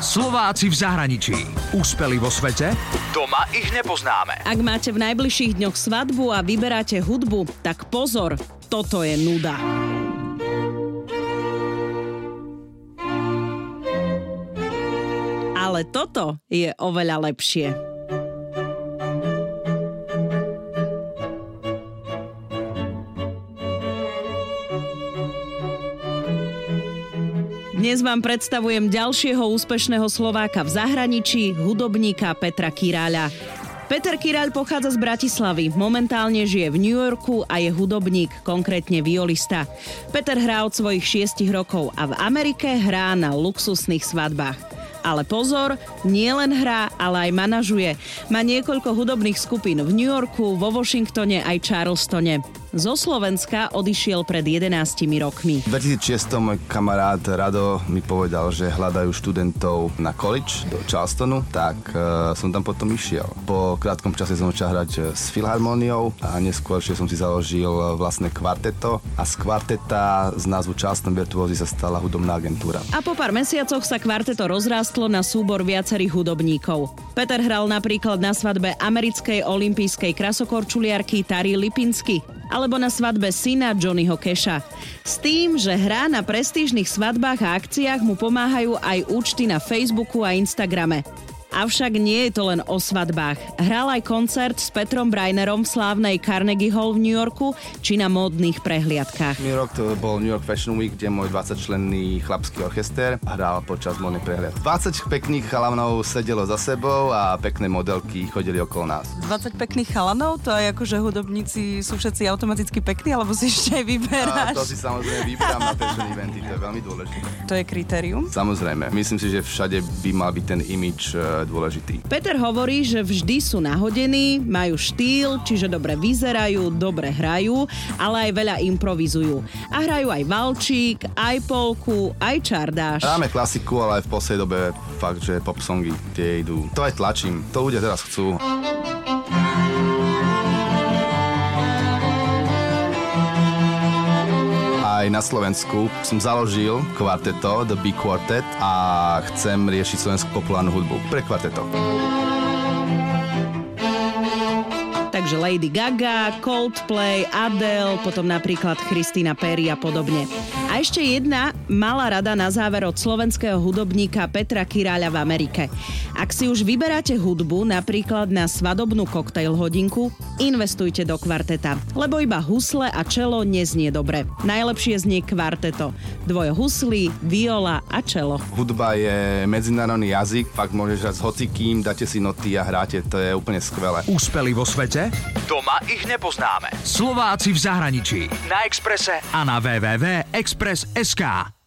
Slováci v zahraničí. Úspeli vo svete? Doma ich nepoznáme. Ak máte v najbližších dňoch svadbu a vyberáte hudbu, tak pozor, toto je nuda. Ale toto je oveľa lepšie. Dnes vám predstavujem ďalšieho úspešného Slováka v zahraničí, hudobníka Petra Kiráľa. Peter Kiráľ pochádza z Bratislavy, momentálne žije v New Yorku a je hudobník, konkrétne violista. Peter hrá od svojich šiestich rokov a v Amerike hrá na luxusných svadbách. Ale pozor, nie len hrá, ale aj manažuje. Má niekoľko hudobných skupín v New Yorku, vo Washingtone aj Charlestone. Zo Slovenska odišiel pred 11 rokmi. V 2006 môj kamarát Rado mi povedal, že hľadajú študentov na college do Charlestonu, tak uh, som tam potom išiel. Po krátkom čase som začal hrať e, s Filharmoniou a neskôr som si založil vlastné kvarteto a z kvarteta z názvu Charleston Virtuosi sa stala hudobná agentúra. A po pár mesiacoch sa kvarteto rozrástlo na súbor viacerých hudobníkov. Peter hral napríklad na svadbe americkej olympijskej krasokorčuliarky Tari Lipinsky alebo na svadbe syna Johnnyho Keša. S tým, že hrá na prestížnych svadbách a akciách mu pomáhajú aj účty na Facebooku a Instagrame. Avšak nie je to len o svadbách. Hral aj koncert s Petrom Brainerom v slávnej Carnegie Hall v New Yorku či na módnych prehliadkách. New York to bol New York Fashion Week, kde môj 20-členný chlapský orchester hral počas módnych prehliad. 20 pekných chalanov sedelo za sebou a pekné modelky chodili okolo nás. 20 pekných chalanov? To je ako, že hudobníci sú všetci automaticky pekní, alebo si ešte aj vyberáš? A to si samozrejme vyberám na fashion eventy, to je veľmi dôležité. To je kritérium? Samozrejme. Myslím si, že všade by mal byť ten imič eh, dôležitý. Peter hovorí, že vždy sú nahodení, majú štýl, čiže dobre vyzerajú, dobre hrajú, ale aj veľa improvizujú. A hrajú aj valčík, aj polku, aj čardáš. Hráme klasiku, ale aj v poslednej dobe fakt, že pop songy tie idú. To aj tlačím, to ľudia teraz chcú. Aj na Slovensku som založil kvarteto The Big Quartet a chcem riešiť slovenskú populárnu hudbu pre kvarteto. Takže Lady Gaga, Coldplay, Adele, potom napríklad Christina Perry a podobne. A ešte jedna malá rada na záver od slovenského hudobníka Petra Kiráľa v Amerike. Ak si už vyberáte hudbu, napríklad na svadobnú koktejl hodinku, investujte do kvarteta, lebo iba husle a čelo neznie dobre. Najlepšie znie kvarteto. Dvoje huslí, viola a čelo. Hudba je medzinárodný jazyk, fakt môžeš hrať s hocikým, dáte si noty a hráte, to je úplne skvelé. Úspeli vo svete? Doma ich nepoznáme. Slováci v zahraničí. Na Exprese a na www.express.sk.